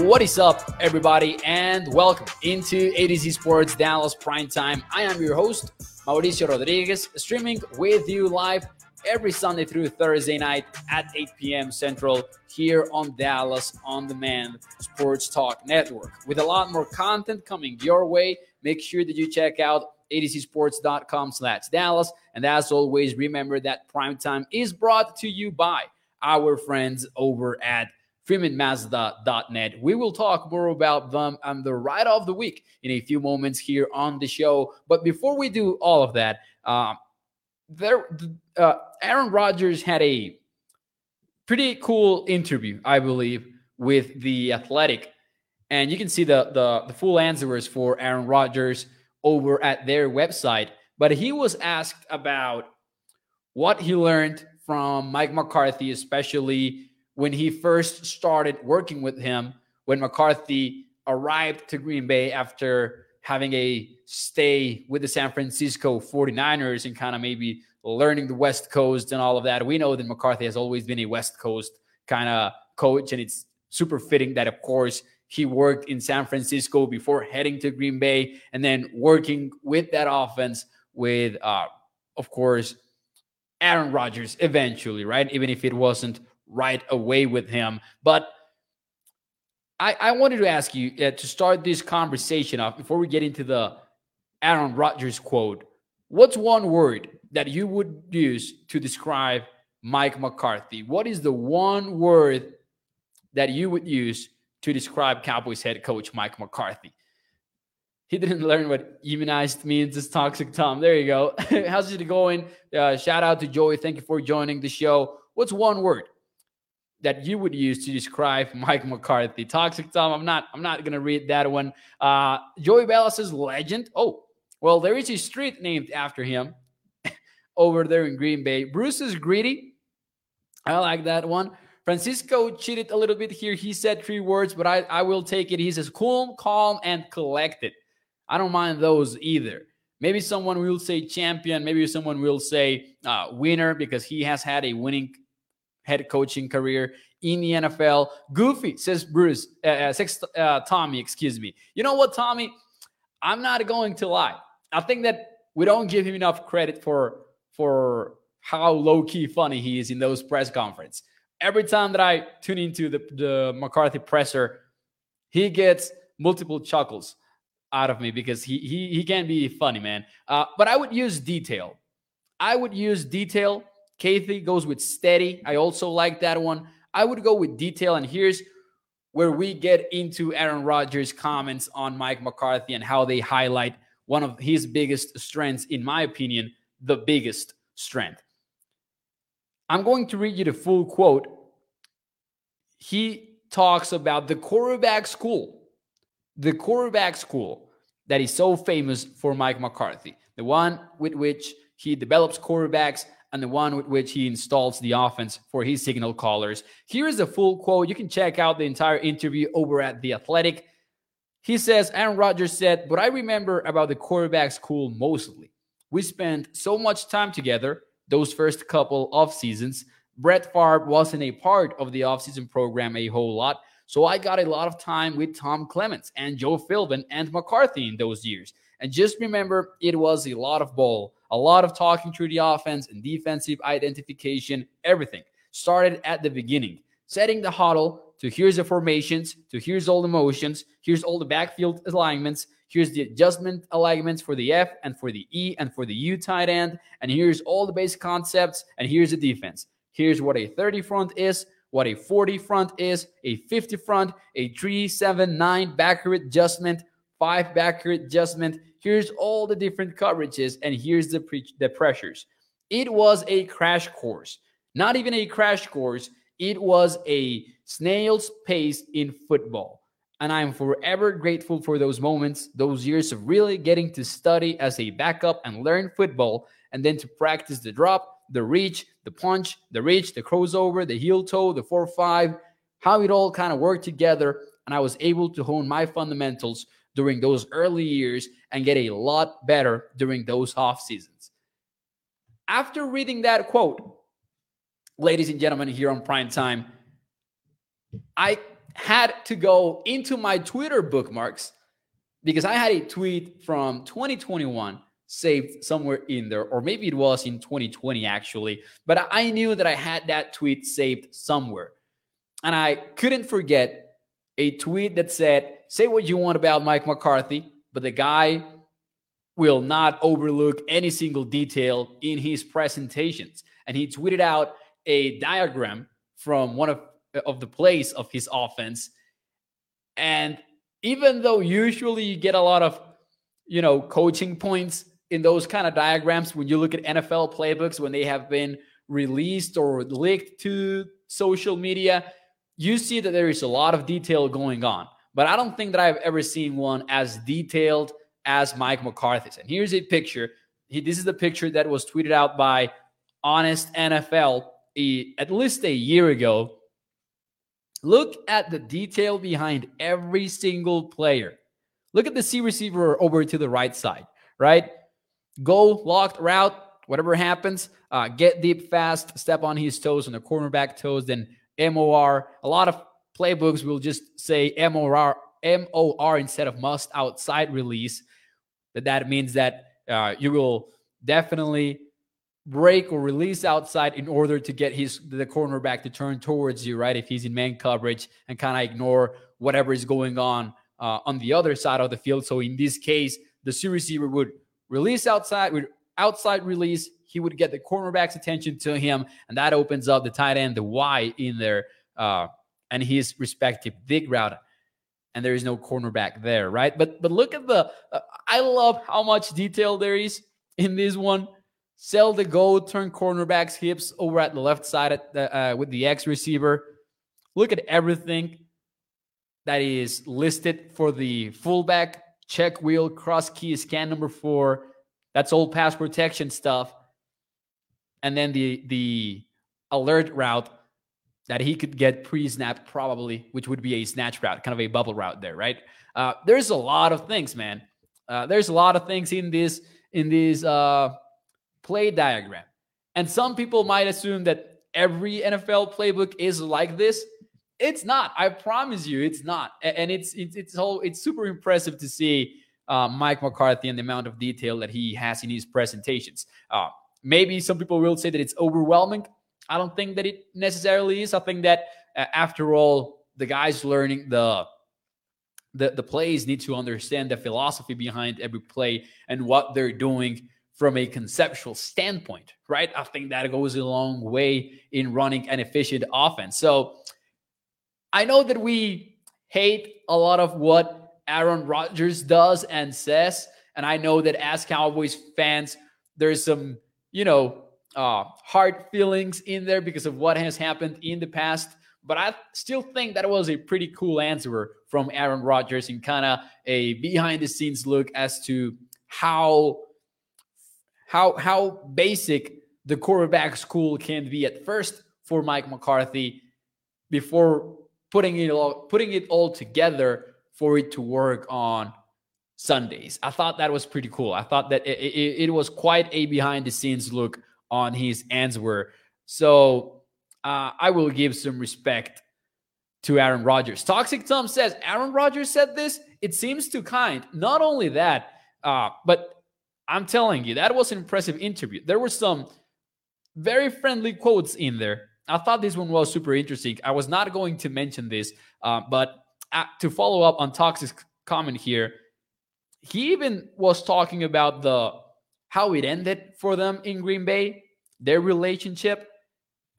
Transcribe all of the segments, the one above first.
What is up, everybody, and welcome into A to Z Sports Dallas Prime Time. I am your host, Mauricio Rodriguez, streaming with you live every Sunday through Thursday night at 8 p.m. Central here on Dallas On Demand Sports Talk Network. With a lot more content coming your way, make sure that you check out atozsports.com slash Dallas. And as always, remember that primetime is brought to you by our friends over at FreemanMazda.net. We will talk more about them on the ride of the week in a few moments here on the show. But before we do all of that, uh, there, uh, Aaron Rodgers had a pretty cool interview, I believe, with the Athletic, and you can see the the, the full answers for Aaron Rodgers over at their website. But he was asked about what he learned from Mike McCarthy, especially when he first started working with him when McCarthy arrived to Green Bay after having a stay with the San Francisco 49ers and kind of maybe learning the West Coast and all of that. We know that McCarthy has always been a West Coast kind of coach, and it's super fitting that, of course, he worked in San Francisco before heading to Green Bay and then working with that offense with, uh, of course, Aaron Rodgers eventually, right? Even if it wasn't right away with him. But I, I wanted to ask you uh, to start this conversation off before we get into the Aaron Rodgers quote. What's one word that you would use to describe Mike McCarthy? What is the one word that you would use to describe Cowboys head coach Mike McCarthy? He didn't learn what immunized means. It's toxic Tom. There you go. How's it going? Uh, shout out to Joey. Thank you for joining the show. What's one word that you would use to describe Mike McCarthy. Toxic Tom, I'm not I'm not gonna read that one. Uh Joey Bella says legend. Oh, well, there is a street named after him over there in Green Bay. Bruce is greedy. I like that one. Francisco cheated a little bit here. He said three words, but I, I will take it. He says cool, calm, and collected. I don't mind those either. Maybe someone will say champion. Maybe someone will say uh, winner because he has had a winning head coaching career in the NFL. Goofy says Bruce, uh, uh, says, uh, Tommy, excuse me. You know what, Tommy? I'm not going to lie. I think that we don't give him enough credit for for how low key funny he is in those press conference. Every time that I tune into the, the McCarthy presser, he gets multiple chuckles out of me because he he he can be funny, man. Uh, but I would use detail. I would use detail Kathy goes with steady. I also like that one. I would go with detail. And here's where we get into Aaron Rodgers' comments on Mike McCarthy and how they highlight one of his biggest strengths, in my opinion, the biggest strength. I'm going to read you the full quote. He talks about the quarterback school, the quarterback school that is so famous for Mike McCarthy, the one with which he develops quarterbacks and the one with which he installs the offense for his signal callers. Here is a full quote. You can check out the entire interview over at The Athletic. He says, Aaron Rodgers said, But I remember about the quarterback school mostly. We spent so much time together those first couple of seasons. Brett Favre wasn't a part of the offseason program a whole lot. So I got a lot of time with Tom Clements and Joe Philbin and McCarthy in those years. And just remember, it was a lot of ball a lot of talking through the offense and defensive identification, everything started at the beginning, setting the huddle to here's the formations, to here's all the motions, here's all the backfield alignments, here's the adjustment alignments for the F and for the E and for the U tight end, and here's all the basic concepts, and here's the defense. Here's what a 30 front is, what a 40 front is, a 50 front, a 3, 7, 9 backward adjustment, 5 backward adjustment, Here's all the different coverages, and here's the, pre- the pressures. It was a crash course Not even a crash course, it was a snail's pace in football. And I'm forever grateful for those moments, those years of really getting to study as a backup and learn football, and then to practice the drop, the reach, the punch, the reach, the crossover, the heel toe, the 4 5, how it all kind of worked together. And I was able to hone my fundamentals during those early years and get a lot better during those off seasons. After reading that quote, ladies and gentlemen, here on Prime Time, I had to go into my Twitter bookmarks because I had a tweet from 2021 saved somewhere in there, or maybe it was in 2020 actually, but I knew that I had that tweet saved somewhere. And I couldn't forget a tweet that said, Say what you want about Mike McCarthy, but the guy will not overlook any single detail in his presentations. And he tweeted out a diagram from one of, of the plays of his offense. And even though usually you get a lot of, you know, coaching points in those kind of diagrams when you look at NFL playbooks when they have been released or leaked to social media, you see that there is a lot of detail going on. But I don't think that I've ever seen one as detailed as Mike McCarthy's. And here's a picture. He, this is the picture that was tweeted out by Honest NFL a, at least a year ago. Look at the detail behind every single player. Look at the C receiver over to the right side, right? Go locked route, whatever happens, uh, get deep fast, step on his toes, on the cornerback toes, then MOR. A lot of playbooks will just say MOR, MOR instead of must outside release. That that means that uh, you will definitely break or release outside in order to get his the cornerback to turn towards you, right? If he's in man coverage and kind of ignore whatever is going on uh, on the other side of the field. So in this case, the receiver would release outside would outside release. He would get the cornerback's attention to him, and that opens up the tight end, the Y in there, uh, and his respective dig route and there is no cornerback there, right? But but look at the uh, I love how much detail there is in this one. Sell the go, turn cornerbacks hips over at the left side the, uh, with the X receiver. Look at everything that is listed for the fullback check wheel, cross key, scan number four. That's all pass protection stuff. And then the the alert route that he could get pre-snap probably, which would be a snatch route, kind of a bubble route there, right? Uh, there's a lot of things, man. Uh, there's a lot of things in this in this uh, play diagram, and some people might assume that every NFL playbook is like this. It's not. I promise you, it's not. And it's it's it's all it's super impressive to see uh, Mike McCarthy and the amount of detail that he has in his presentations. Uh, maybe some people will say that it's overwhelming. I don't think that it necessarily is. I think that uh, after all, the guys learning the the the plays need to understand the philosophy behind every play and what they're doing from a conceptual standpoint, right? I think that goes a long way in running an efficient offense. So I know that we hate a lot of what Aaron Rodgers does and says, and I know that as Cowboys fans, there's some, you know, uh, hard feelings in there because of what has happened in the past. But I still think that was a pretty cool answer from Aaron Rodgers and kind of a behind the scenes look as to how how how basic the quarterback school can be at first for Mike McCarthy before putting it all putting it all together for it to work on Sundays. I thought that was pretty cool. I thought that it, it, it was quite a behind the scenes look on his answer. So uh, I will give some respect to Aaron Rodgers. Toxic Tom says Aaron Rodgers said this. It seems too kind. Not only that, uh, but I'm telling you, that was an impressive interview. There were some very friendly quotes in there. I thought this one was super interesting. I was not going to mention this, uh, but uh, to follow up on Toxic's comment here, he even was talking about the how it ended for them in Green Bay, their relationship.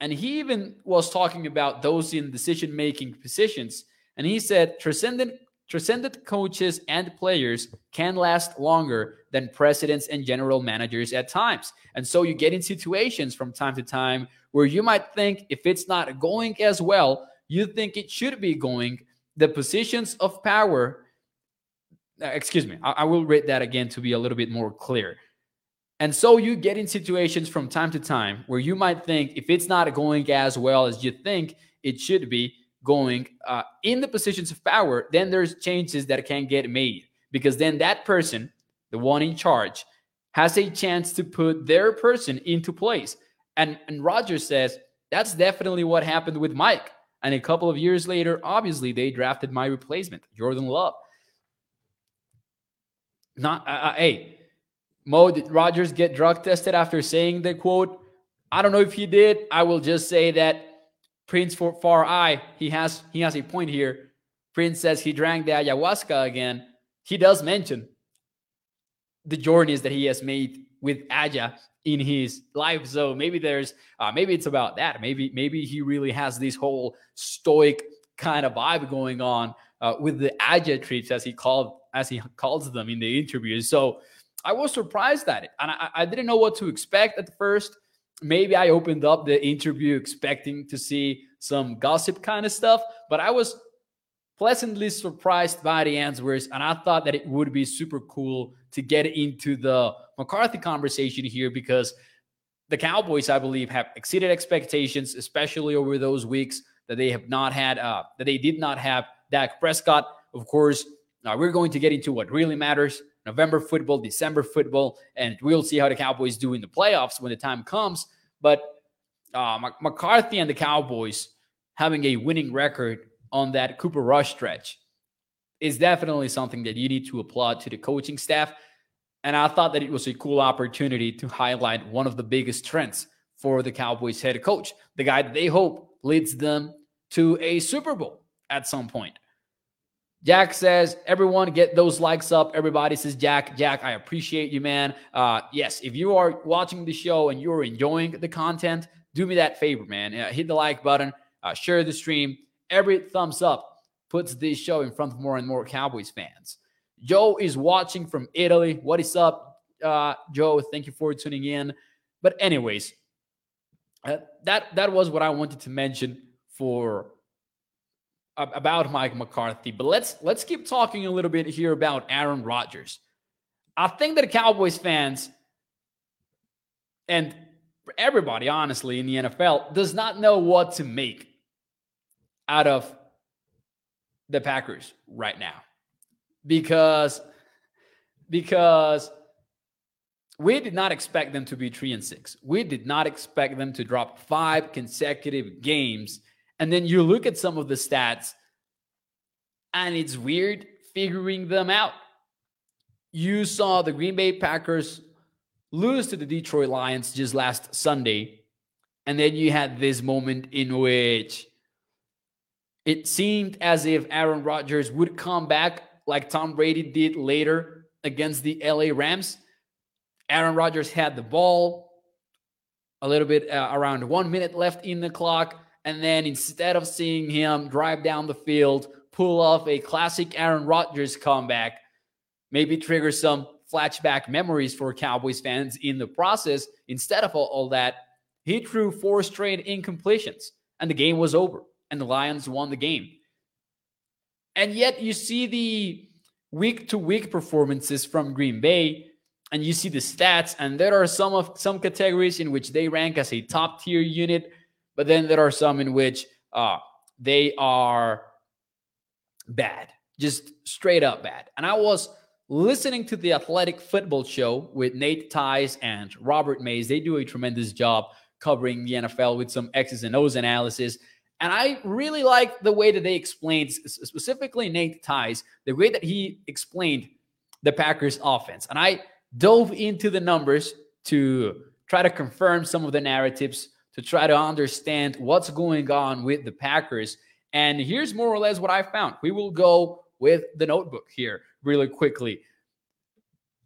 And he even was talking about those in decision making positions. And he said, transcendent, transcendent coaches and players can last longer than presidents and general managers at times. And so you get in situations from time to time where you might think if it's not going as well, you think it should be going. The positions of power, excuse me, I, I will read that again to be a little bit more clear. And so you get in situations from time to time where you might think if it's not going as well as you think it should be, going uh, in the positions of power, then there's changes that can get made because then that person, the one in charge, has a chance to put their person into place. And, and Rodgers says that's definitely what happened with Mike. And a couple of years later, obviously, they drafted my replacement, Jordan Love. Not, uh, uh, hey, Mo, did Rodgers get drug tested after saying the quote? I don't know if he did. I will just say that Prince for Far Eye, he has he has a point here. Prince says he drank the ayahuasca again. He does mention the journeys that he has made with Aja in his life. So maybe there's uh, maybe it's about that. Maybe maybe he really has this whole stoic kind of vibe going on uh, with the Aja trips as he called as he calls them in the interviews. So I was surprised at it, and I, I didn't know what to expect at first maybe I opened up the interview expecting to see some gossip kind of stuff, but I was pleasantly surprised by the answers. And I thought that it would be super cool to get into the McCarthy conversation here because the Cowboys, I believe, have exceeded expectations, especially over those weeks that they have not had, uh, that they did not have Dak Prescott. Of course, now we're going to get into what really matters November football, December football, and we'll see how the Cowboys do in the playoffs when the time comes. But uh, McCarthy and the Cowboys having a winning record on that Cooper Rush stretch is definitely something that you need to applaud to the coaching staff. And I thought that it was a cool opportunity to highlight one of the biggest trends for the Cowboys head coach, the guy that they hope leads them to a Super Bowl at some point. Jack says, everyone get those likes up. Everybody says, Jack, Jack, I appreciate you, man. Uh, yes, if you are watching the show and you're enjoying the content, do me that favor, man. Uh, hit the like button, uh, share the stream. Every thumbs up puts this show in front of more and more Cowboys fans. Joe is watching from Italy. What is up, uh, Joe? Thank you for tuning in. But anyways, uh, that that was what I wanted to mention for about Mike McCarthy, but let's let's keep talking a little bit here about Aaron Rodgers. I think that Cowboys fans and everybody, honestly, in the NFL does not know what to make out of the Packers right now. Because because we did not expect them to be 3 and 6. We did not expect them to drop 5 consecutive games and then you look at some of the stats, and it's weird figuring them out. You saw the Green Bay Packers lose to the Detroit Lions just last Sunday. And then you had this moment in which it seemed as if Aaron Rodgers would come back like Tom Brady did later against the LA Rams. Aaron Rodgers had the ball a little bit uh, around one minute left in the clock. And then instead of seeing him drive down the field, pull off a classic Aaron Rodgers comeback, maybe trigger some flashback memories for Cowboys fans in the process, instead of all, all that, he threw four straight incompletions and the game was over and the Lions won the game. And yet you see the week to week performances from Green Bay and you see the stats and there are some of some categories in which they rank as a top tier unit but then there are some in which uh, they are bad, just straight up bad. And I was listening to the Athletic Football Show with Nate Tice and Robert Mays. They do a tremendous job covering the NFL with some X's and O's analysis. And I really like the way that they explained, specifically Nate Tice, the way that he explained the Packers offense. And I dove into the numbers to try to confirm some of the narratives to try to understand what's going on with the Packers. And here's more or less what I found. We will go with the notebook here really quickly.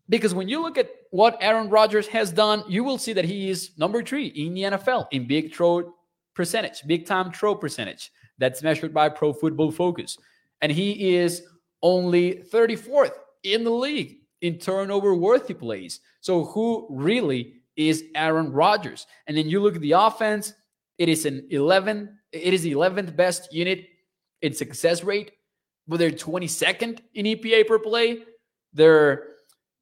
Because when you look at what Aaron Rodgers has done, you will see that he is number three in the NFL in big throw percentage, big time throw percentage. That's measured by Pro Football Focus. And he is only 34th in the league in turnover worthy plays. So who really is Aaron Rodgers? And then you look at the offense, it is an 11, it is the 11th best unit in success rate, but they're 22nd in EPA per play. They're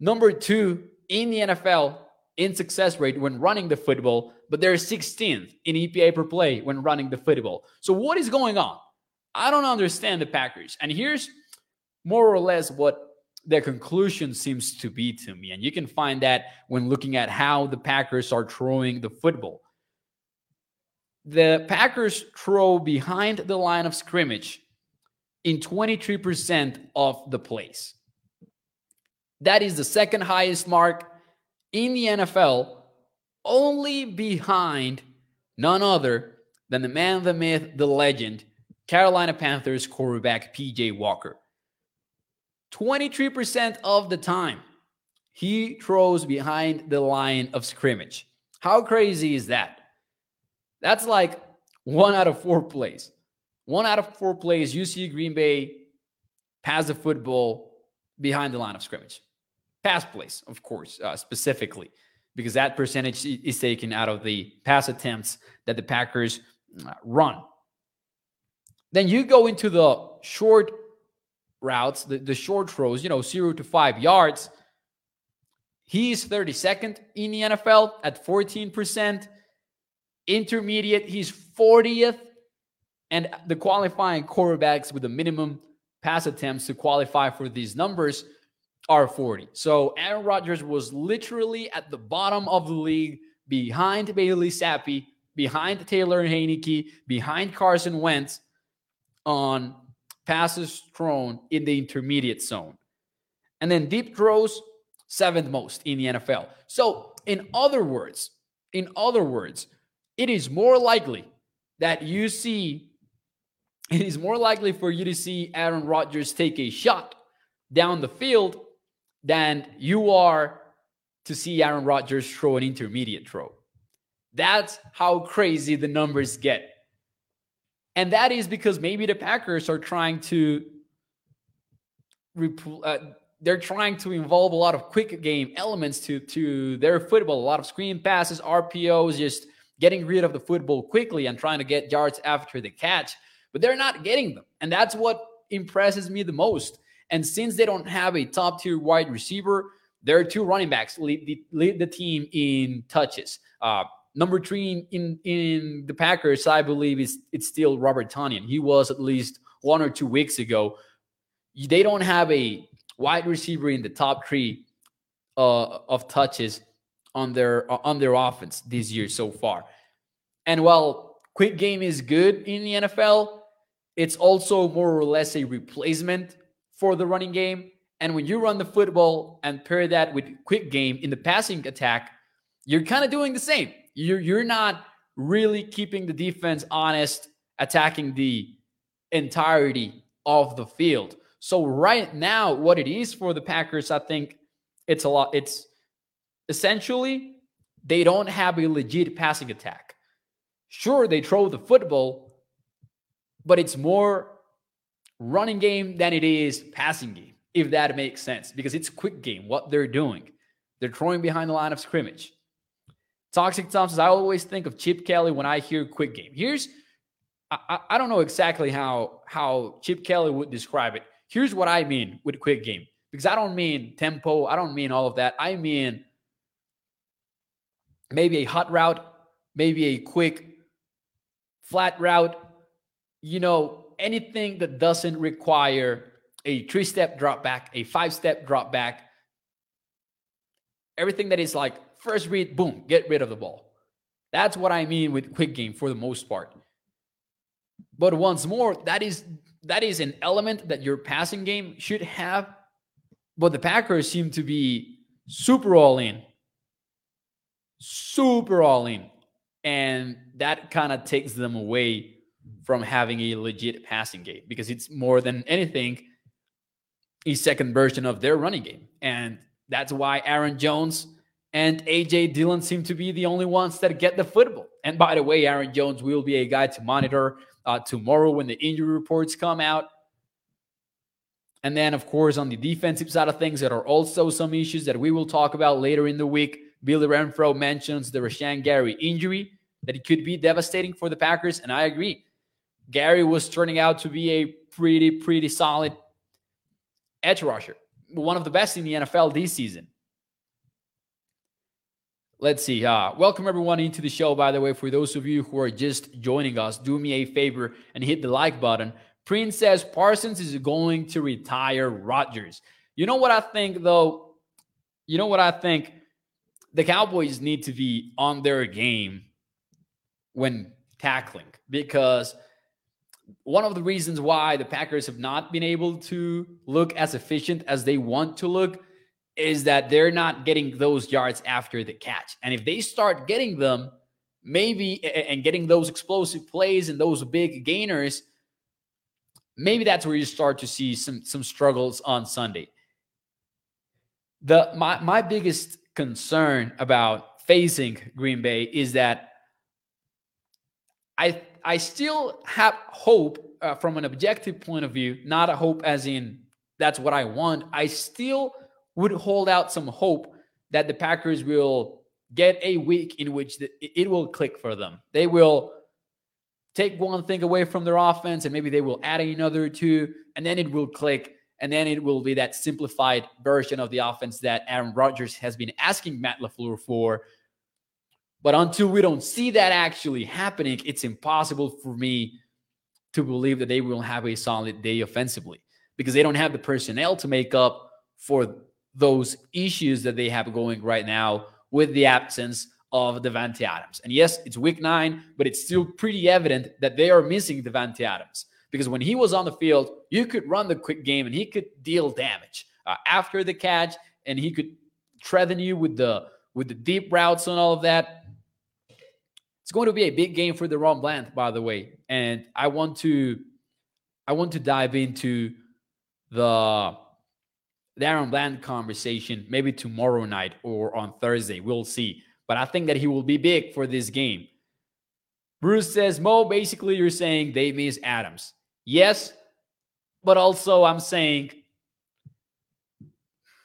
number two in the NFL in success rate when running the football, but they're 16th in EPA per play when running the football. So what is going on? I don't understand the Packers. And here's more or less what the conclusion seems to be to me. And you can find that when looking at how the Packers are throwing the football. The Packers throw behind the line of scrimmage in 23% of the plays. That is the second highest mark in the NFL, only behind none other than the man, the myth, the legend, Carolina Panthers quarterback PJ Walker. 23% of the time, he throws behind the line of scrimmage. How crazy is that? That's like one out of four plays. One out of four plays, you see Green Bay pass the football behind the line of scrimmage. Pass plays, of course, uh, specifically, because that percentage is taken out of the pass attempts that the Packers uh, run. Then you go into the short routes, the, the short throws, you know, zero to five yards. He's 32nd in the NFL at 14%. Intermediate, he's 40th. And the qualifying quarterbacks with the minimum pass attempts to qualify for these numbers are 40. So Aaron Rodgers was literally at the bottom of the league behind Bailey Zappe, behind Taylor Heinicke, behind Carson Wentz on passes thrown in the intermediate zone. And then deep throws, seventh most in the NFL. So, in other words, in other words, it is more likely that you see, it is more likely for you to see Aaron Rodgers take a shot down the field than you are to see Aaron Rodgers throw an intermediate throw. That's how crazy the numbers get. And that is because maybe the Packers are trying to uh, they're trying to involve a lot of quick game elements to to their football, a lot of screen passes, RPOs, just getting rid of the football quickly and trying to get yards after the catch, but they're not getting them. And that's what impresses me the most. And since they don't have a top tier wide receiver, their two running backs lead the, lead the team in touches. Uh, Number three in, in the Packers, I believe, is it's still Robert Tonyan. He was at least one or two weeks ago. They don't have a wide receiver in the top three uh, of touches on their on their offense this year so far. And while quick game is good in the NFL, it's also more or less a replacement for the running game. And when you run the football and pair that with quick game in the passing attack, you're kind of doing the same. You're you're not really keeping the defense honest, attacking the entirety of the field. So right now, what it is for the Packers, I think it's a lot. It's essentially they don't have a legit passing attack. Sure, they throw the football, but it's more running game than it is passing game, if that makes sense, because it's quick game, what they're doing. They're throwing behind the line of scrimmage. Toxic Thompson, I always think of Chip Kelly when I hear quick game. Here's, I, I don't know exactly how how Chip Kelly would describe it. Here's what I mean with quick game because I don't mean tempo, I don't mean all of that. I mean maybe a hot route, maybe a quick flat route. You know, anything that doesn't require a three step drop back, a five step drop back, everything that is like First read, boom, get rid of the ball. That's what I mean with quick game for the most part. But once more, that is that is an element that your passing game should have. But the Packers seem to be super all in. Super all in. And that kind of takes them away from having a legit passing game because it's more than anything a second version of their running game. And that's why Aaron Jones and AJ Dillon seem to be the only ones that get the football. And by the way, Aaron Jones will be a guy to monitor uh, tomorrow when the injury reports come out. And then, of course, on the defensive side of things, there are also some issues that we will talk about later in the week. Billy Renfro mentions the Rashan Gary injury, that it could be devastating for the Packers. And I agree. Gary was turning out to be a pretty, pretty solid edge rusher, one of the best in the NFL this season. Let's see. Uh, welcome everyone into the show. By the way, for those of you who are just joining us, do me a favor and hit the like button. Prince says Parsons is going to retire Rodgers. You know what I think, though? You know what I think? The Cowboys need to be on their game when tackling because one of the reasons why the Packers have not been able to look as efficient as they want to look is that they're not getting those yards after the catch. And if they start getting them, maybe and getting those explosive plays and those big gainers, maybe that's where you start to see some some struggles on Sunday. The my my biggest concern about facing Green Bay is that I I still have hope uh, from an objective point of view, not a hope as in that's what I want. I still would hold out some hope that the Packers will get a week in which the, it will click for them. They will take one thing away from their offense and maybe they will add another two, and then it will click. And then it will be that simplified version of the offense that Aaron Rodgers has been asking Matt LaFleur for but until we don't see that actually happening, it's impossible for me to believe that they will have a solid day offensively because they don't have the personnel to make up for those issues that they have going right now with the absence of Davante Adams. And yes, it's week nine, but it's still pretty evident that they are missing Davante Adams because when he was on the field, you could run the quick game and he could deal damage uh, after the catch, and he could threaten you with the with the deep routes and all of that. It's going to be a big game for DaRon Bland, by the way. And I want to I want to dive into the DaRon Bland conversation maybe tomorrow night or on Thursday. We'll see. But I think that he will be big for this game. Bruce says, Mo, basically you're saying they miss Adams. Yes, but also I'm saying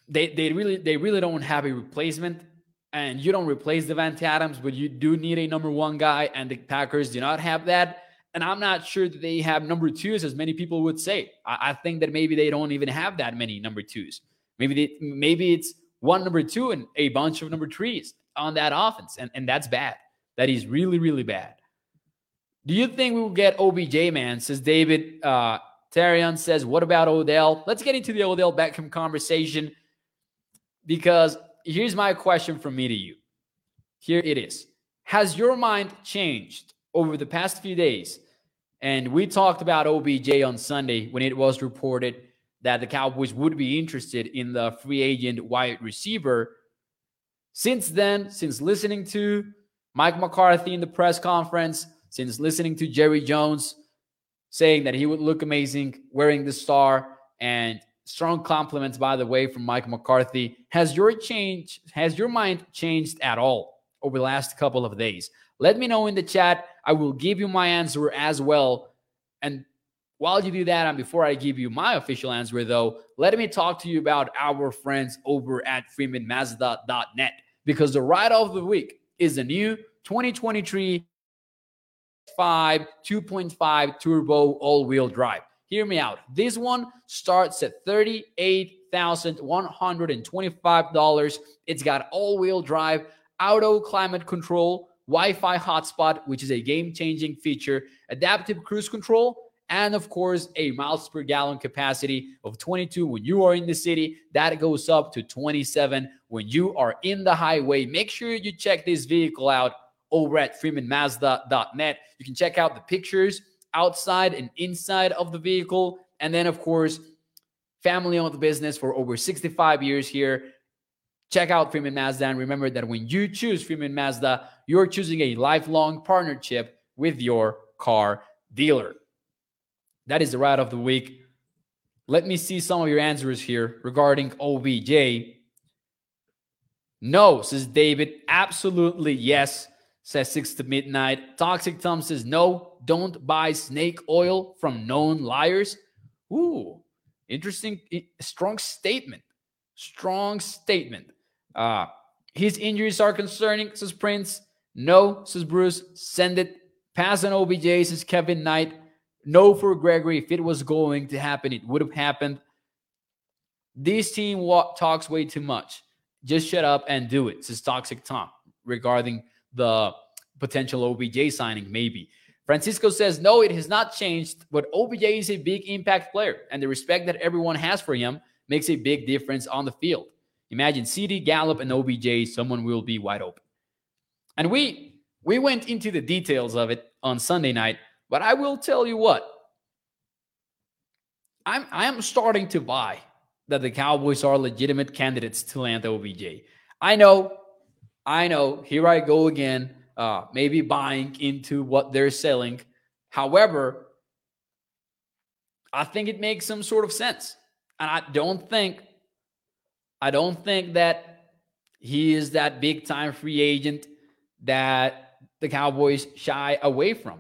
they they really they really don't have a replacement and you don't replace Davante Adams, but you do need a number one guy, and the Packers do not have that. And I'm not sure that they have number twos as many people would say. I, I think that maybe they don't even have that many number twos. Maybe they, maybe it's one number two and a bunch of number threes on that offense, and, and that's bad. That is really really bad. Do you think we will get OBJ, man? Says David. Uh, Tarion says, "What about Odell?" Let's get into the Odell Beckham conversation because here's my question from me to you. Here it is. Has your mind changed over the past few days? And we talked about OBJ on Sunday when it was reported that the Cowboys would be interested in the free agent wide receiver. Since then, since listening to Mike McCarthy in the press conference, since listening to Jerry Jones saying that he would look amazing wearing the star, and Strong compliments, by the way, from Mike McCarthy. Has your change, has your mind changed at all over the last couple of days? Let me know in the chat. I will give you my answer as well. And while you do that, and before I give you my official answer, though, let me talk to you about our friends over at freemanmazda.net because the ride of the week is the new 2023 5 2.5 turbo all-wheel drive. Hear me out. This one starts at $38,125. It's got all wheel drive, auto climate control, Wi Fi hotspot, which is a game changing feature, adaptive cruise control, and of course, a miles per gallon capacity of 22 when you are in the city. That goes up to 27 when you are in the highway. Make sure you check this vehicle out over at freemanmazda.net. You can check out the pictures outside and inside of the vehicle. And then, of course, family owned business for over 65 years here. Check out Freeman Mazda and remember that when you choose Freeman Mazda, you're choosing a lifelong partnership with your car dealer. That is the ride of the week. Let me see some of your answers here regarding OBJ. No, says David. Absolutely yes says 6 to midnight. Toxic Tom says, no, don't buy snake oil from known liars. Ooh, Interesting, strong statement. Strong statement. Uh, his injuries are concerning, says Prince. No, says Bruce. Send it. Pass on OBJ, says Kevin Knight. No for Gregory. If it was going to happen, it would have happened. This team talks way too much. Just shut up and do it, says Toxic Tom regarding the potential OBJ signing, maybe. Francisco says, no, it has not changed, but OBJ is a big impact player, and the respect that everyone has for him makes a big difference on the field. Imagine CeeDee, Gallup, and OBJ, someone will be wide open. And we we went into the details of it on Sunday night, but I will tell you what. I'm I'm starting to buy that the Cowboys are legitimate candidates to land OBJ. I know, I know, here I go again uh, maybe buying into what they're selling. However, I think it makes some sort of sense. And I don't think, I don't think that he is that big time free agent that the Cowboys shy away from.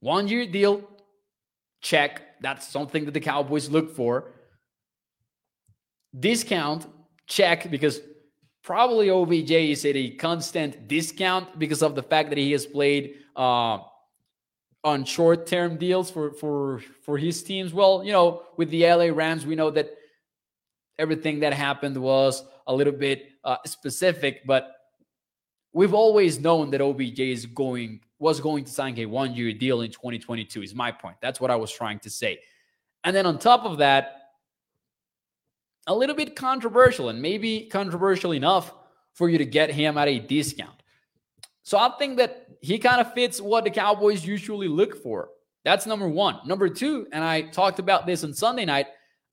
One year deal, check. That's something that the Cowboys look for. Discount, check, because probably OBJ is at a constant discount because of the fact that he has played uh, on short-term deals for for for his teams. Well, you know, with the LA Rams, we know that everything that happened was a little bit uh, specific, but we've always known that OBJ is going was going to sign a one-year deal in 2022. Is my point. That's what I was trying to say. And then on top of that, a little bit controversial and maybe controversial enough for you to get him at a discount. So I think that he kind of fits what the Cowboys usually look for. That's number one. Number two, and I talked about this on Sunday night,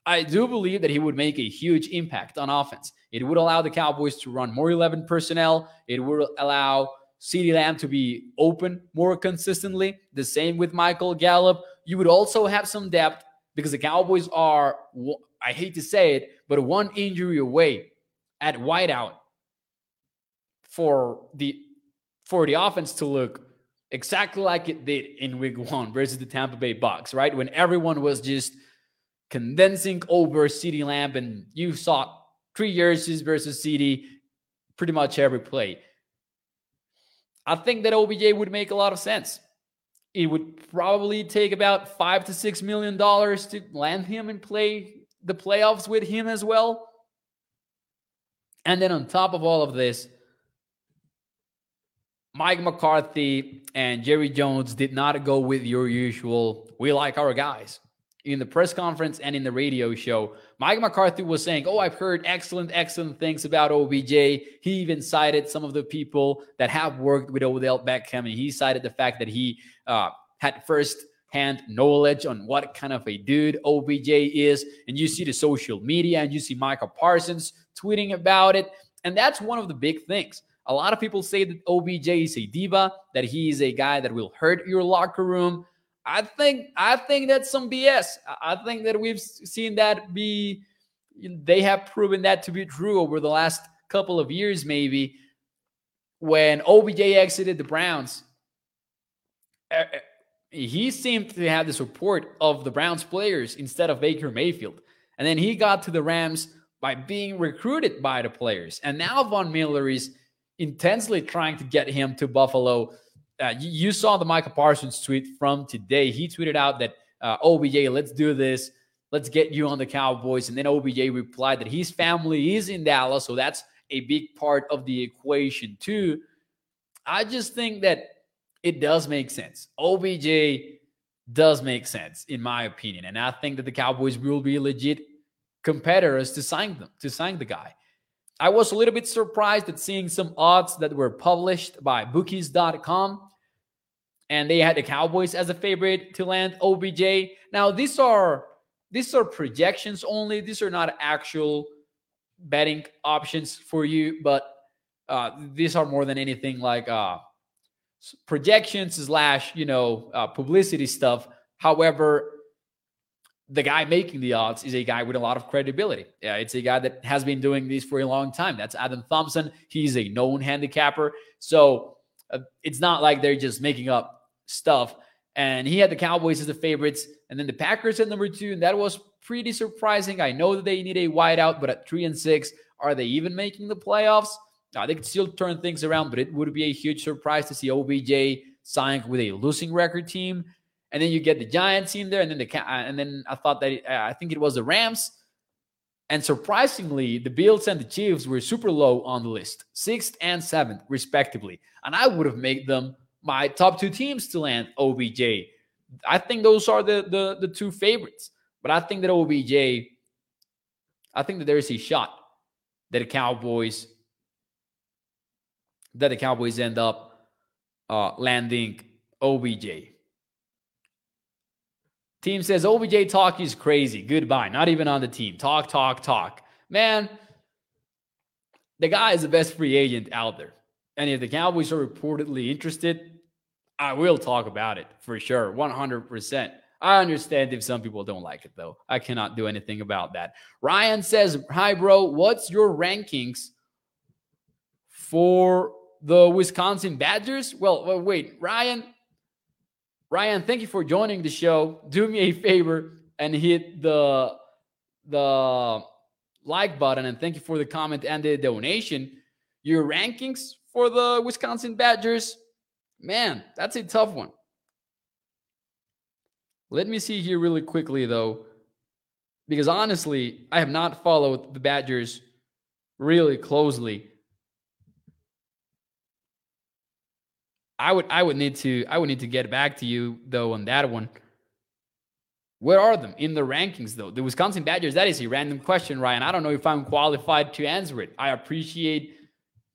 I do believe that he would make a huge impact on offense. It would allow the Cowboys to run more 11 personnel. It would allow CeeDee Lamb to be open more consistently. The same with Michael Gallup. You would also have some depth because the Cowboys are, I hate to say it, but one injury away at wideout for the for the offense to look exactly like it did in week one versus the Tampa Bay Bucks, right? When everyone was just condensing over CeeDee Lamb and you saw three jerseys versus CeeDee pretty much every play. I think that OBJ would make a lot of sense. It would probably take about five to six million dollars to land him and play the playoffs with him as well. And then on top of all of this, Mike McCarthy and Jerry Jones did not go with your usual, we like our guys. In the press conference and in the radio show, Mike McCarthy was saying, Oh, I've heard excellent, excellent things about OBJ. He even cited some of the people that have worked with Odell Beckham, and he cited the fact that he uh, had first hand knowledge on what kind of a dude OBJ is. And you see the social media and you see Micah Parsons tweeting about it. And that's one of the big things. A lot of people say that OBJ is a diva, that he is a guy that will hurt your locker room. I think I think that's some BS. I think that we've seen that be they have proven that to be true over the last couple of years maybe when OBJ exited the Browns he seemed to have the support of the Browns players instead of Baker Mayfield. And then he got to the Rams by being recruited by the players. And now Von Miller is intensely trying to get him to Buffalo. Uh, you, you, saw the Micah Parsons tweet from today. He tweeted out that, uh, OBJ, let's do this. Let's get you on the Cowboys. And then OBJ replied that his family is in Dallas. So that's a big part of the equation, too. I just think that it does make sense. OBJ does make sense, in my opinion. And I think that the Cowboys will be legit competitors to sign them, to sign the guy. I was a little bit surprised at seeing some odds that were published by bookies.com. And they had the Cowboys as a favorite to land OBJ. Now, these are these are projections only. These are not actual betting options for you, but uh, these are more than anything like uh, projections slash you know uh, publicity stuff. However, the guy making the odds is a guy with a lot of credibility. Yeah, it's a guy that has been doing this for a long time. That's Adam Thompson. He's a known handicapper, so uh, it's not like they're just making up stuff. and he had the Cowboys as the favorites, and then the Packers at number two, and that was pretty surprising. I know that they need a wideout, but at three and six, are they even making the playoffs? Now, they could still turn things around, but it would be a huge surprise to see OBJ sign with a losing record team. And then you get the Giants in there, and then the and then I thought that I think it was the Rams. And surprisingly, the Bills and the Chiefs were super low on the list, sixth and seventh, respectively. And I would have made them my top two teams to land OBJ. I think those are the the, the two favorites. But I think that OBJ, I think that there is a shot that the Cowboys that the Cowboys end up uh, landing OBJ. Team says OBJ talk is crazy. Goodbye. Not even on the team. Talk, talk, talk. Man, the guy is the best free agent out there. And if the Cowboys are reportedly interested, I will talk about it for sure. 100%. I understand if some people don't like it, though. I cannot do anything about that. Ryan says, Hi, bro. What's your rankings for the Wisconsin Badgers? Well, wait, Ryan, Ryan, thank you for joining the show. Do me a favor and hit the the like button and thank you for the comment and the donation. Your rankings for the Wisconsin Badgers, man, that's a tough one. Let me see here really quickly though, because honestly, I have not followed the Badgers really closely. I would I would need to I would need to get back to you though on that one. Where are them in the rankings though? The Wisconsin Badgers, that is a random question, Ryan. I don't know if I'm qualified to answer it. I appreciate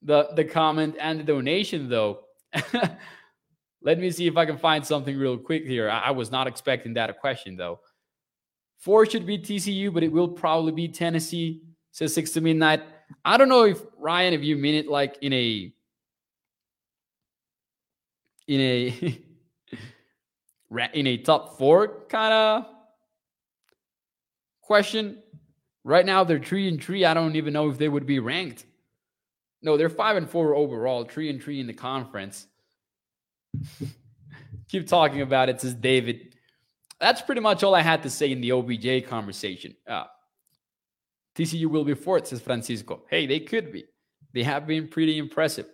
the the comment and the donation though. Let me see if I can find something real quick here. I, I was not expecting that a question though. Four should be TCU, but it will probably be Tennessee. Says six to midnight. I don't know if Ryan, if you mean it like in a in a in a top four kind of question. Right now they're three and three. I don't even know if they would be ranked. No, they're five and four overall, three and three in the conference. Keep talking about it, says David. That's pretty much all I had to say in the OBJ conversation. Uh, TCU will be fourth, says Francisco. Hey, they could be. They have been pretty impressive.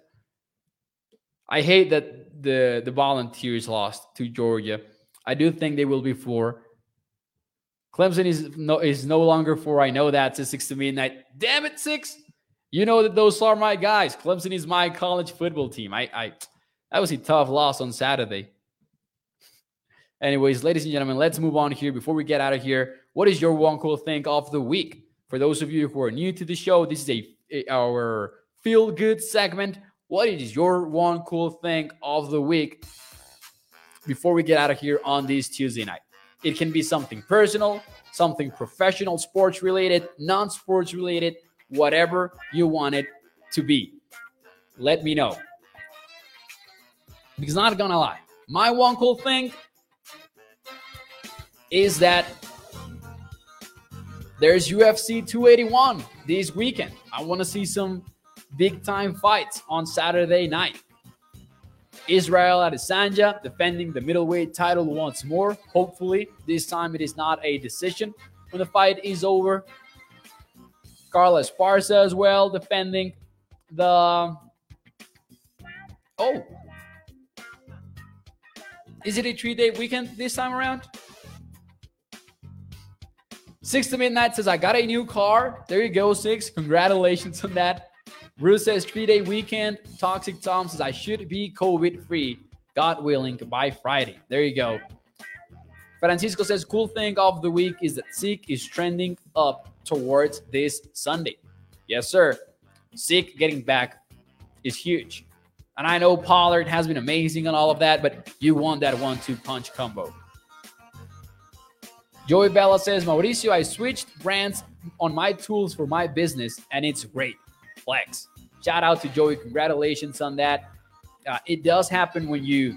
I hate that the the Volunteers lost to Georgia. I do think they will be four. Clemson is no is no longer four. I know that. It's six to midnight. Damn it, six. You know that those are my guys. Clemson is my college football team. I I that was a tough loss on Saturday. Anyways, ladies and gentlemen, let's move on here before we get out of here. What is your one cool thing of the week? For those of you who are new to the show, this is a, a our feel good segment what is your one cool thing of the week before we get out of here on this Tuesday night? It can be something personal, something professional, sports related, non sports related, whatever you want it to be. Let me know. Because not gonna lie, my one cool thing is that there's UFC 281 this weekend. I want to see some big time fights on Saturday night. Israel Adesanya defending the middleweight title once more. Hopefully, this time it is not a decision when the fight is over. Carla Esparza as well defending the. Oh, is it a three day weekend this time around? Six to midnight says, I got a new car. There you go, Six. Congratulations on that. Bruce says three day weekend. Toxic Tom says I should be COVID free, God willing, by Friday. There you go. Francisco says cool thing of the week is that Zeke is trending up towards this Sunday. Yes, sir. Zeke getting back is huge. And I know Pollard has been amazing and all of that, but you want that one two punch combo. Joey Bella says, Mauricio, I switched brands on my tools for my business and it's great flex. Shout out to Joey. Congratulations on that. Uh, it does happen when you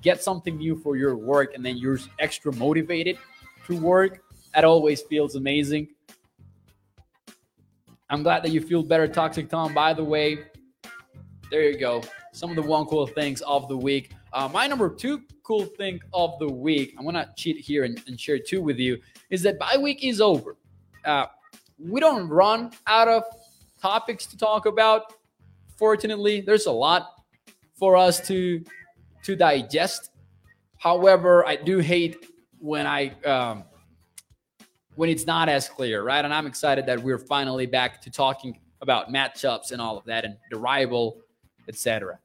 get something new for your work and then you're extra motivated to work. That always feels amazing. I'm glad that you feel better, Toxic Tom. By the way, there you go. Some of the one cool things of the week. Uh, my number two cool thing of the week, I'm gonna cheat here and, and share two with you, is that bye week is over. Uh, we don't run out of topics to talk about. Fortunately, there's a lot for us to to digest. However, I do hate when I um, when it's not as clear, right? And I'm excited that we're finally back to talking about matchups and all of that and the rival, etc.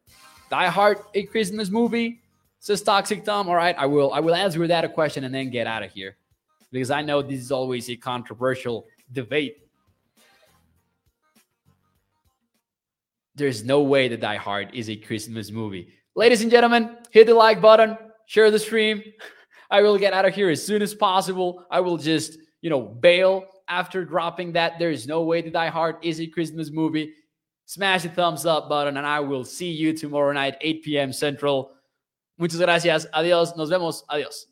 Die Hard, a Christmas movie, says Toxic Tom. All right, I will I will answer that a question and then get out of here because I know this is always a controversial debate. There's no way that Die Hard is a Christmas movie. Ladies and gentlemen, hit the like button, share the stream. I will get out of here as soon as possible. I will just, you know, bail after dropping that. There is no way that Die Hard is a Christmas movie. Smash the thumbs up button, and I will see you tomorrow night, 8 p.m. Central. Muchas gracias. Adiós. Nos vemos. Adiós.